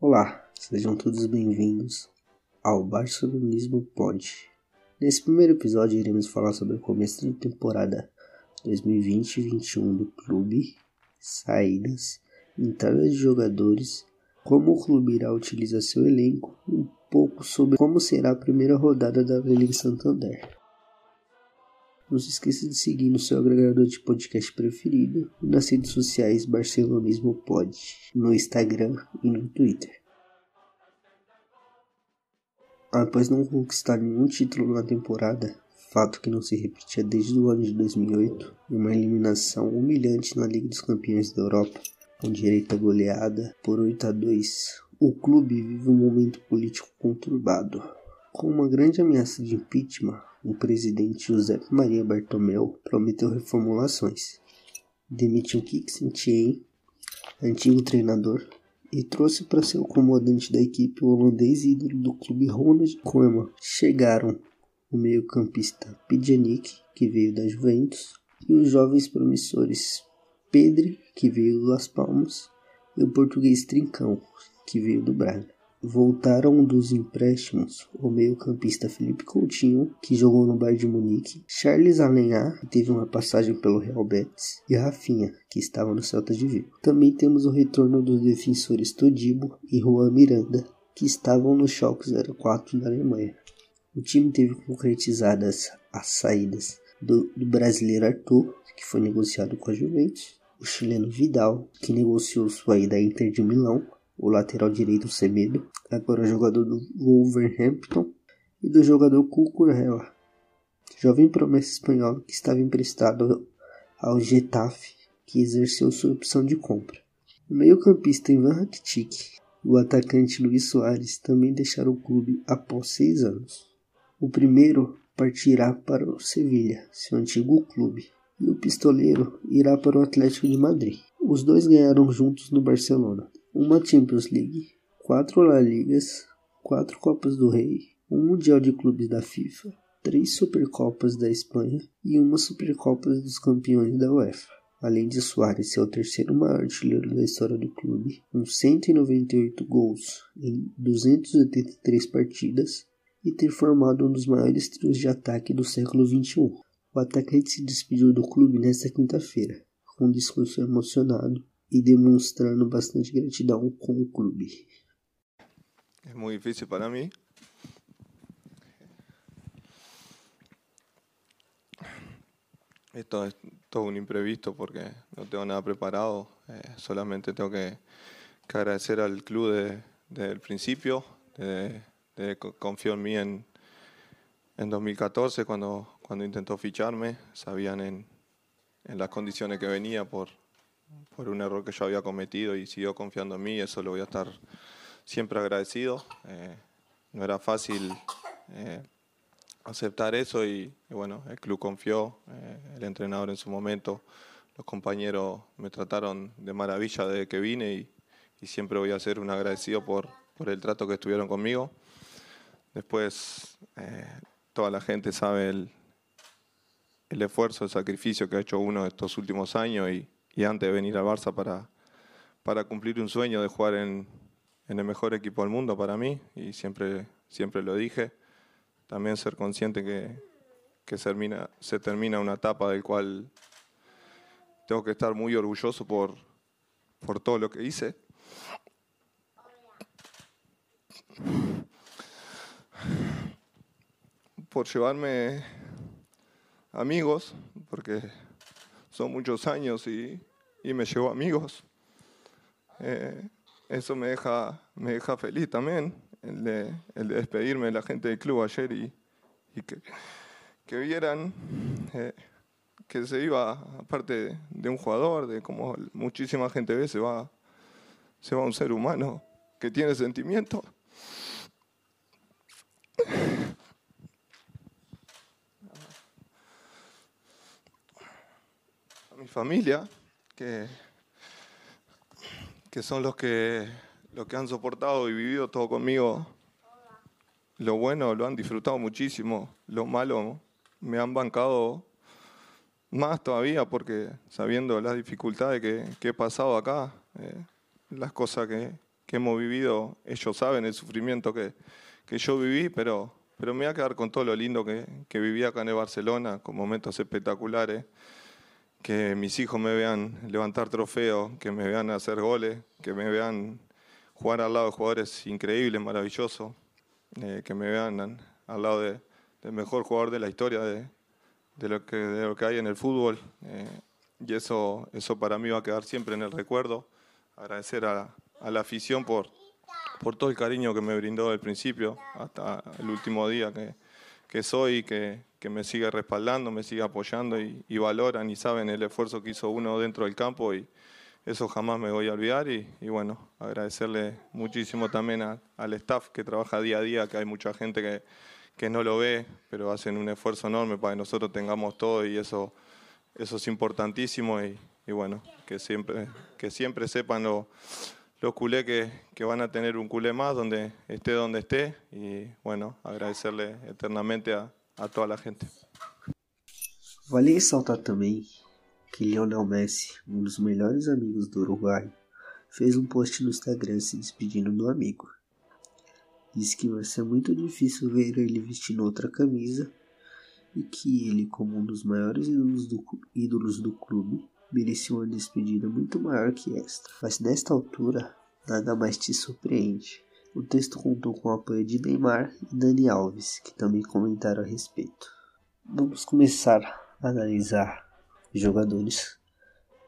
Olá, sejam todos bem-vindos ao Barcelonismo Pod. Nesse primeiro episódio iremos falar sobre o começo da temporada 2020-21 do clube, saídas, entrada de jogadores, como o clube irá utilizar seu elenco um pouco sobre como será a primeira rodada da Liga Santander. Não se esqueça de seguir no seu agregador de podcast preferido e nas redes sociais Barcelonismo Pod, no Instagram e no Twitter. Após não conquistar nenhum título na temporada, fato que não se repetia desde o ano de 2008, e uma eliminação humilhante na Liga dos Campeões da Europa, com direita goleada por 8 a 2, o clube vive um momento político conturbado. Com uma grande ameaça de impeachment, o presidente José Maria Bartomeu prometeu reformulações. Demitiu Kik Sintien, antigo treinador, e trouxe para ser o comandante da equipe o holandês ídolo do clube Ronald Koeman. Chegaram o meio-campista Pidjanik, que veio da Juventus, e os jovens promissores Pedri, que veio do Las Palmas, e o português Trincão, que veio do Braga. Voltaram dos empréstimos o meio-campista Felipe Coutinho, que jogou no Bayern de Munique, Charles Alenhar, que teve uma passagem pelo Real Betis, e Rafinha, que estava no Celta de Vigo. Também temos o retorno dos defensores Todibo e Juan Miranda, que estavam no Schalke 04 da Alemanha. O time teve concretizadas as saídas do, do brasileiro Arthur, que foi negociado com a Juventus, o chileno Vidal, que negociou sua ida à Inter de Milão, o lateral direito Semedo, agora jogador do Wolverhampton, e do jogador Cucurella, jovem promessa espanhola que estava emprestado ao Getafe, que exerceu sua opção de compra. O meio-campista Ivan Rakitic e o atacante Luiz Soares também deixaram o clube após seis anos. O primeiro partirá para o Sevilha, seu antigo clube, e o pistoleiro irá para o Atlético de Madrid. Os dois ganharam juntos no Barcelona, uma Champions League, quatro La Ligas, quatro Copas do Rei, um Mundial de Clubes da FIFA, três Supercopas da Espanha e uma Supercopa dos Campeões da UEFA. Além de Soares ser o terceiro maior artilheiro da história do clube, com 198 gols em 283 partidas e ter formado um dos maiores trios de ataque do século XXI. O atacante se despediu do clube nesta quinta-feira, com um discurso emocionado y demostrando bastante gratitud con el club. Es muy difícil para mí. Esto es todo un imprevisto porque no tengo nada preparado. Eh, solamente tengo que, agradecer al club desde el principio. De, confió en mí en, en 2014 cuando, cuando intentó ficharme. Sabían en, en las condiciones que venía por, por un error que yo había cometido y siguió confiando en mí, eso lo voy a estar siempre agradecido. Eh, no era fácil eh, aceptar eso y, bueno, el club confió, eh, el entrenador en su momento, los compañeros me trataron de maravilla desde que vine y, siempre voy a ser un agradecido por, por el trato que estuvieron conmigo. Después, toda la gente sabe el, el esfuerzo, el sacrificio que ha hecho uno estos últimos años y, y antes de venir al Barça para, para cumplir un sueño de jugar en, en, el mejor equipo del mundo para mí, y siempre, siempre lo dije. También ser consciente que, que se, termina, se termina una etapa del cual tengo que estar muy orgulloso por, por todo lo que hice. Por llevarme amigos, porque son muchos años y, y me llevó amigos. Eh, eso me deja, me deja feliz también, el de, el de, despedirme de la gente del club ayer y, y que, que, vieran eh, que se iba, aparte de un jugador, de como muchísima gente ve, se va, se va un ser humano que tiene sentimientos. A mi familia, que, que son los que, los que han soportado y vivido todo conmigo. Lo bueno lo han disfrutado muchísimo, lo malo me han bancado más todavía porque sabiendo las dificultades que, he pasado acá, eh, las cosas que, hemos vivido, ellos saben el sufrimiento que, que yo viví, pero, pero me voy a quedar con todo lo lindo que, que viví acá en Barcelona, con momentos espectaculares, que mis hijos me vean levantar trofeos, que me vean hacer goles, que me vean jugar al lado de jugadores increíbles, maravillosos, eh, que me vean al lado de, del mejor jugador de la historia de, lo, que, hay en el fútbol. Eh, y eso, eso para mí va a quedar siempre en el recuerdo. Agradecer a, la afición por, por todo el cariño que me brindó el principio hasta el último día que, que soy, que, que me sigue respaldando, me sigue apoyando y, valoran y saben el esfuerzo que hizo uno dentro del campo y eso jamás me voy a olvidar y, bueno, agradecerle muchísimo también al staff que trabaja día a día, que hay mucha gente que, que no lo ve, pero hacen un esfuerzo enorme para que nosotros tengamos todo y eso, eso es importantísimo y, y bueno, que siempre, que siempre sepan lo, los culés que, que, van a tener un culé más donde esté donde esté y bueno, agradecerle eternamente a, a toda la gente. Vale ressaltar também que Lionel Messi, um dos melhores amigos do Uruguai, fez um post no Instagram se despedindo do amigo. Disse que vai ser muito difícil ver ele vestindo outra camisa e que ele, como um dos maiores ídolos do, ídolos do clube, merecia uma despedida muito maior que esta. Mas nesta altura, nada mais te surpreende. O texto contou com o apoio de Neymar e Dani Alves, que também comentaram a respeito. Vamos começar a analisar jogadores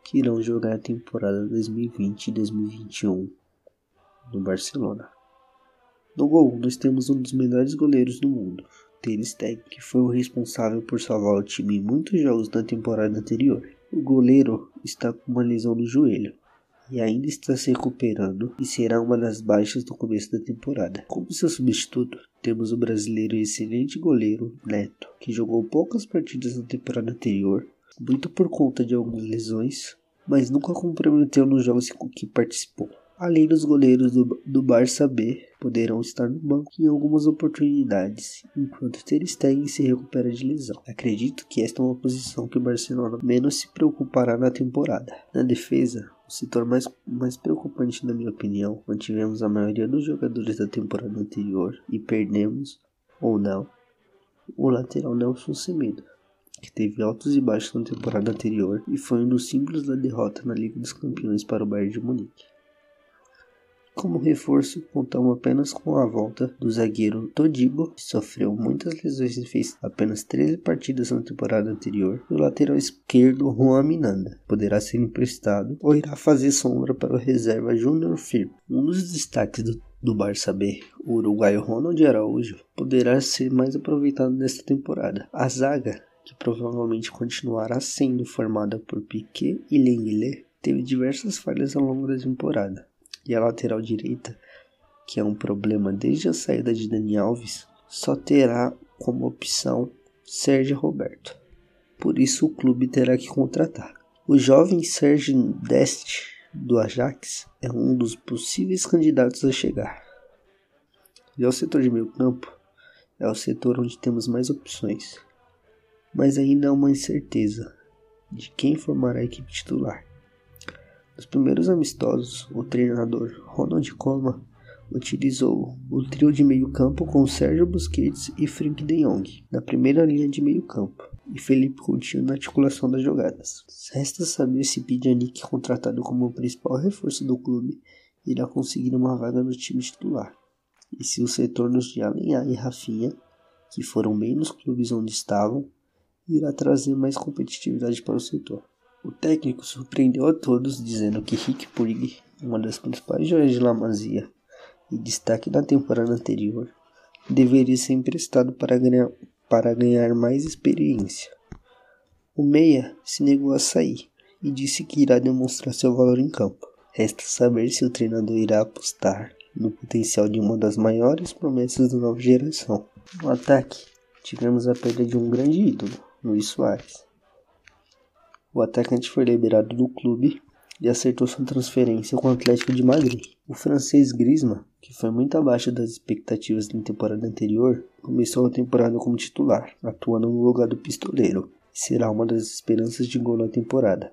que irão jogar a temporada 2020 e 2021 no Barcelona. No gol, nós temos um dos melhores goleiros do mundo, Ter Stegen, que foi o responsável por salvar o time em muitos jogos na temporada anterior. O goleiro está com uma lesão no joelho e ainda está se recuperando e será uma das baixas do começo da temporada. Como seu substituto, temos o brasileiro e excelente goleiro Neto, que jogou poucas partidas na temporada anterior, muito por conta de algumas lesões, mas nunca comprometeu nos jogos que participou. Além dos goleiros do, do Barça B, poderão estar no banco em algumas oportunidades, enquanto Ter Stegen se recupera de lesão. Acredito que esta é uma posição que o Barcelona menos se preocupará na temporada. Na defesa, o setor mais, mais preocupante, na minha opinião, mantivemos a maioria dos jogadores da temporada anterior e perdemos, ou não, o lateral Nelson Semedo, que teve altos e baixos na temporada anterior e foi um dos símbolos da derrota na Liga dos Campeões para o Bayern de Munique. Como reforço, contamos apenas com a volta do zagueiro Todibo, que sofreu muitas lesões e fez apenas 13 partidas na temporada anterior, e o lateral esquerdo Juan Minanda poderá ser emprestado ou irá fazer sombra para o reserva Júnior Firpo. Um dos destaques do, do Barça B, o uruguaio Ronald Araújo, poderá ser mais aproveitado nesta temporada. A zaga, que provavelmente continuará sendo formada por Piquet e Lenglet, teve diversas falhas ao longo da temporada e a lateral direita, que é um problema desde a saída de Dani Alves, só terá como opção Sérgio Roberto. Por isso o clube terá que contratar. O jovem Sérgio Deste do Ajax é um dos possíveis candidatos a chegar. Já o setor de meio campo é o setor onde temos mais opções, mas ainda há uma incerteza de quem formará a equipe titular. Nos primeiros amistosos, o treinador Ronald Koeman utilizou o trio de meio-campo com Sérgio Busquets e Frank de Jong na primeira linha de meio-campo e Felipe Coutinho na articulação das jogadas. Resta saber se Pjanic, contratado como o principal reforço do clube, irá conseguir uma vaga no time titular. E se os retornos de Alenhar e Rafinha, que foram bem nos clubes onde estavam, irá trazer mais competitividade para o setor. O técnico surpreendeu a todos dizendo que Rick Puig, uma das principais joias de La Masia e destaque da temporada anterior, deveria ser emprestado para ganhar, para ganhar mais experiência. O Meia se negou a sair e disse que irá demonstrar seu valor em campo. Resta saber se o treinador irá apostar no potencial de uma das maiores promessas da nova geração. No ataque, tivemos a perda de um grande ídolo, Luiz Soares o atacante foi liberado do clube e acertou sua transferência com o Atlético de Madrid. O francês Griezmann, que foi muito abaixo das expectativas na temporada anterior, começou a temporada como titular, atuando no lugar do pistoleiro, e será uma das esperanças de gol na temporada.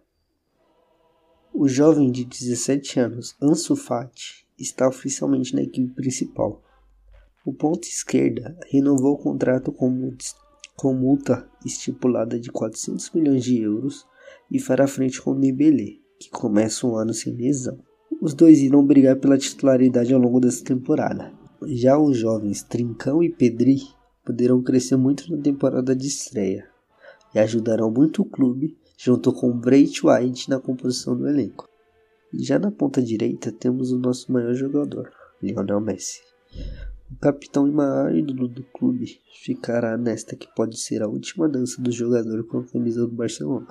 O jovem de 17 anos, Ansu Fati, está oficialmente na equipe principal. O ponta esquerda renovou o contrato com, com multa estipulada de 400 milhões de euros e fará frente com Dembélé, que começa um ano sem lesão. Os dois irão brigar pela titularidade ao longo dessa temporada. Já os jovens Trincão e Pedri poderão crescer muito na temporada de estreia e ajudarão muito o clube junto com Brait White na composição do elenco. Já na ponta direita temos o nosso maior jogador, Lionel Messi. O capitão e maior ídolo do clube ficará nesta que pode ser a última dança do jogador com a camisa do Barcelona.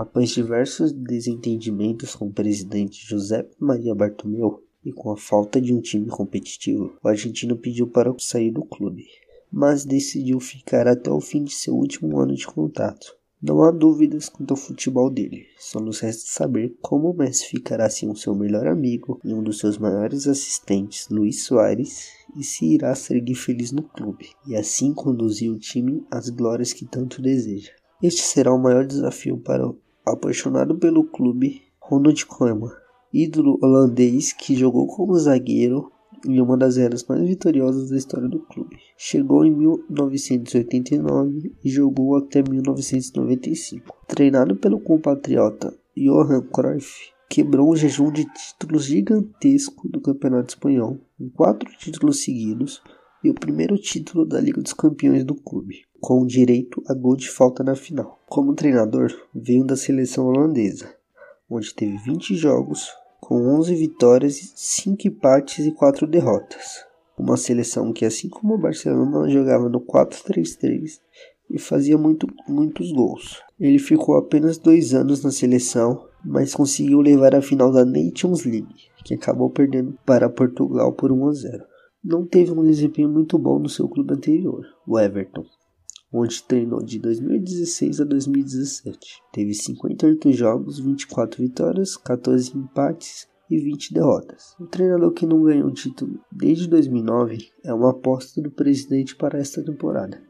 Após diversos desentendimentos com o presidente José Maria Bartomeu e com a falta de um time competitivo, o argentino pediu para sair do clube, mas decidiu ficar até o fim de seu último ano de contrato. Não há dúvidas quanto ao futebol dele, só nos resta saber como o Messi ficará sem o seu melhor amigo e um dos seus maiores assistentes, Luiz Soares, e se irá seguir feliz no clube, e assim conduzir o time às glórias que tanto deseja. Este será o maior desafio para apaixonado pelo clube Ronald Koeman, ídolo holandês que jogou como zagueiro em uma das eras mais vitoriosas da história do clube. Chegou em 1989 e jogou até 1995. Treinado pelo compatriota Johan Cruyff, quebrou um jejum de títulos gigantesco do Campeonato Espanhol, com quatro títulos seguidos e o primeiro título da Liga dos Campeões do clube, com direito a gol de falta na final. Como treinador, veio da seleção holandesa, onde teve 20 jogos, com 11 vitórias, 5 empates e 4 derrotas. Uma seleção que, assim como o Barcelona, jogava no 4-3-3 e fazia muito, muitos gols. Ele ficou apenas dois anos na seleção, mas conseguiu levar a final da Nations League, que acabou perdendo para Portugal por 1 a 0. Não teve um desempenho muito bom no seu clube anterior, o Everton, onde treinou de 2016 a 2017. Teve 58 jogos, 24 vitórias, 14 empates e 20 derrotas. O treinador que não ganhou o título desde 2009 é uma aposta do presidente para esta temporada.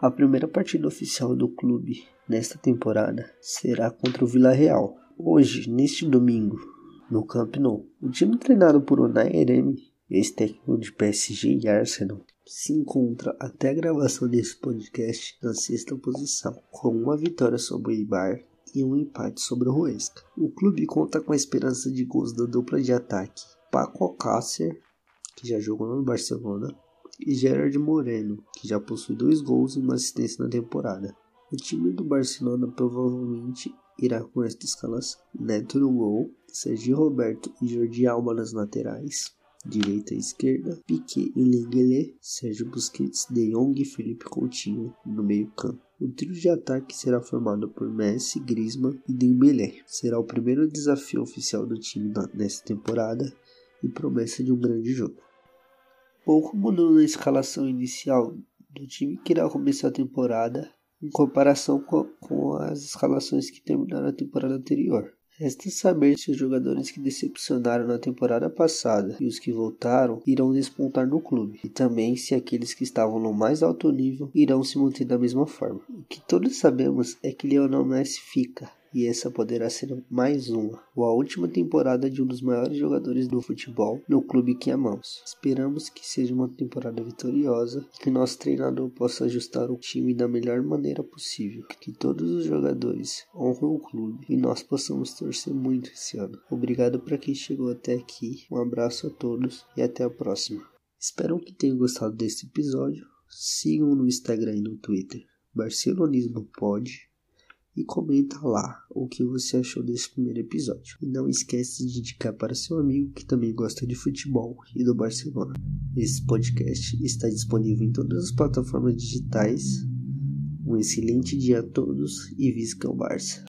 A primeira partida oficial do clube nesta temporada será contra o Vila Real, hoje, neste domingo, no Camp Nou. O time treinado por Unai Emery, ex-técnico de PSG e Arsenal, se encontra até a gravação desse podcast na sexta posição, com uma vitória sobre o Ibar e um empate sobre o Huesca. O clube conta com a esperança de gols da dupla de ataque Paco Alcácer, que já jogou no Barcelona, e Gerard Moreno, que já possui dois gols e uma assistência na temporada. O time do Barcelona provavelmente irá com esta escalação: Neto no gol, Sergio Roberto e Jordi Alba nas laterais, direita e esquerda, Piquet e Lenglet, Sérgio Busquets, De Jong e Felipe Coutinho no meio-campo. O trio de ataque será formado por Messi, Griezmann e Dembélé. Será o primeiro desafio oficial do time nesta temporada e promessa de um grande jogo. Pouco mudou na escalação inicial do time que irá começar a temporada em comparação com, com as escalações que terminaram a temporada anterior. Resta saber se os jogadores que decepcionaram na temporada passada e os que voltaram irão despontar no clube, e também se aqueles que estavam no mais alto nível irão se manter da mesma forma. O que todos sabemos é que Lionel Messi fica, e essa poderá ser mais uma, ou a última temporada de um dos maiores jogadores do futebol no clube que amamos. Esperamos que seja uma temporada vitoriosa que nosso treinador possa ajustar o time da melhor maneira possível, que todos os jogadores honram o clube e nós possamos torcer muito esse ano. Obrigado para quem chegou até aqui, um abraço a todos e até a próxima. Espero que tenham gostado desse episódio. Sigam no Instagram e no Twitter. Barcelonismo pode e comenta lá o que você achou desse primeiro episódio. E não esquece de indicar para seu amigo que também gosta de futebol e do Barcelona. Esse podcast está disponível em todas as plataformas digitais. Um excelente dia a todos e visca o Barça.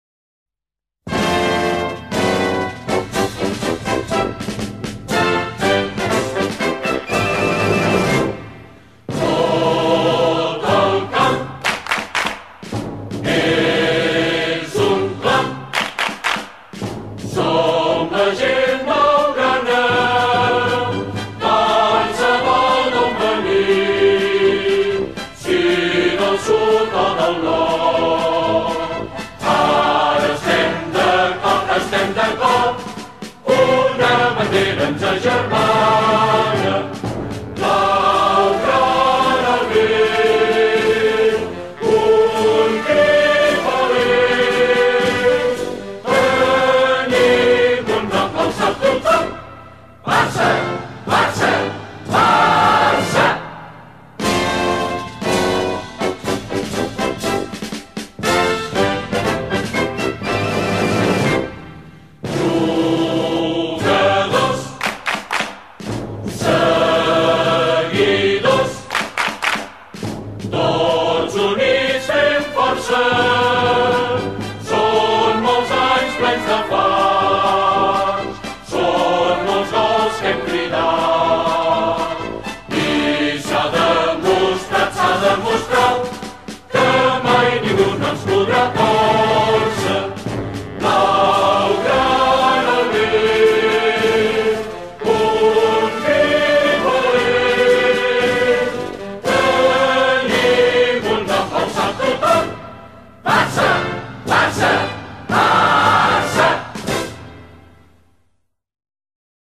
Germany.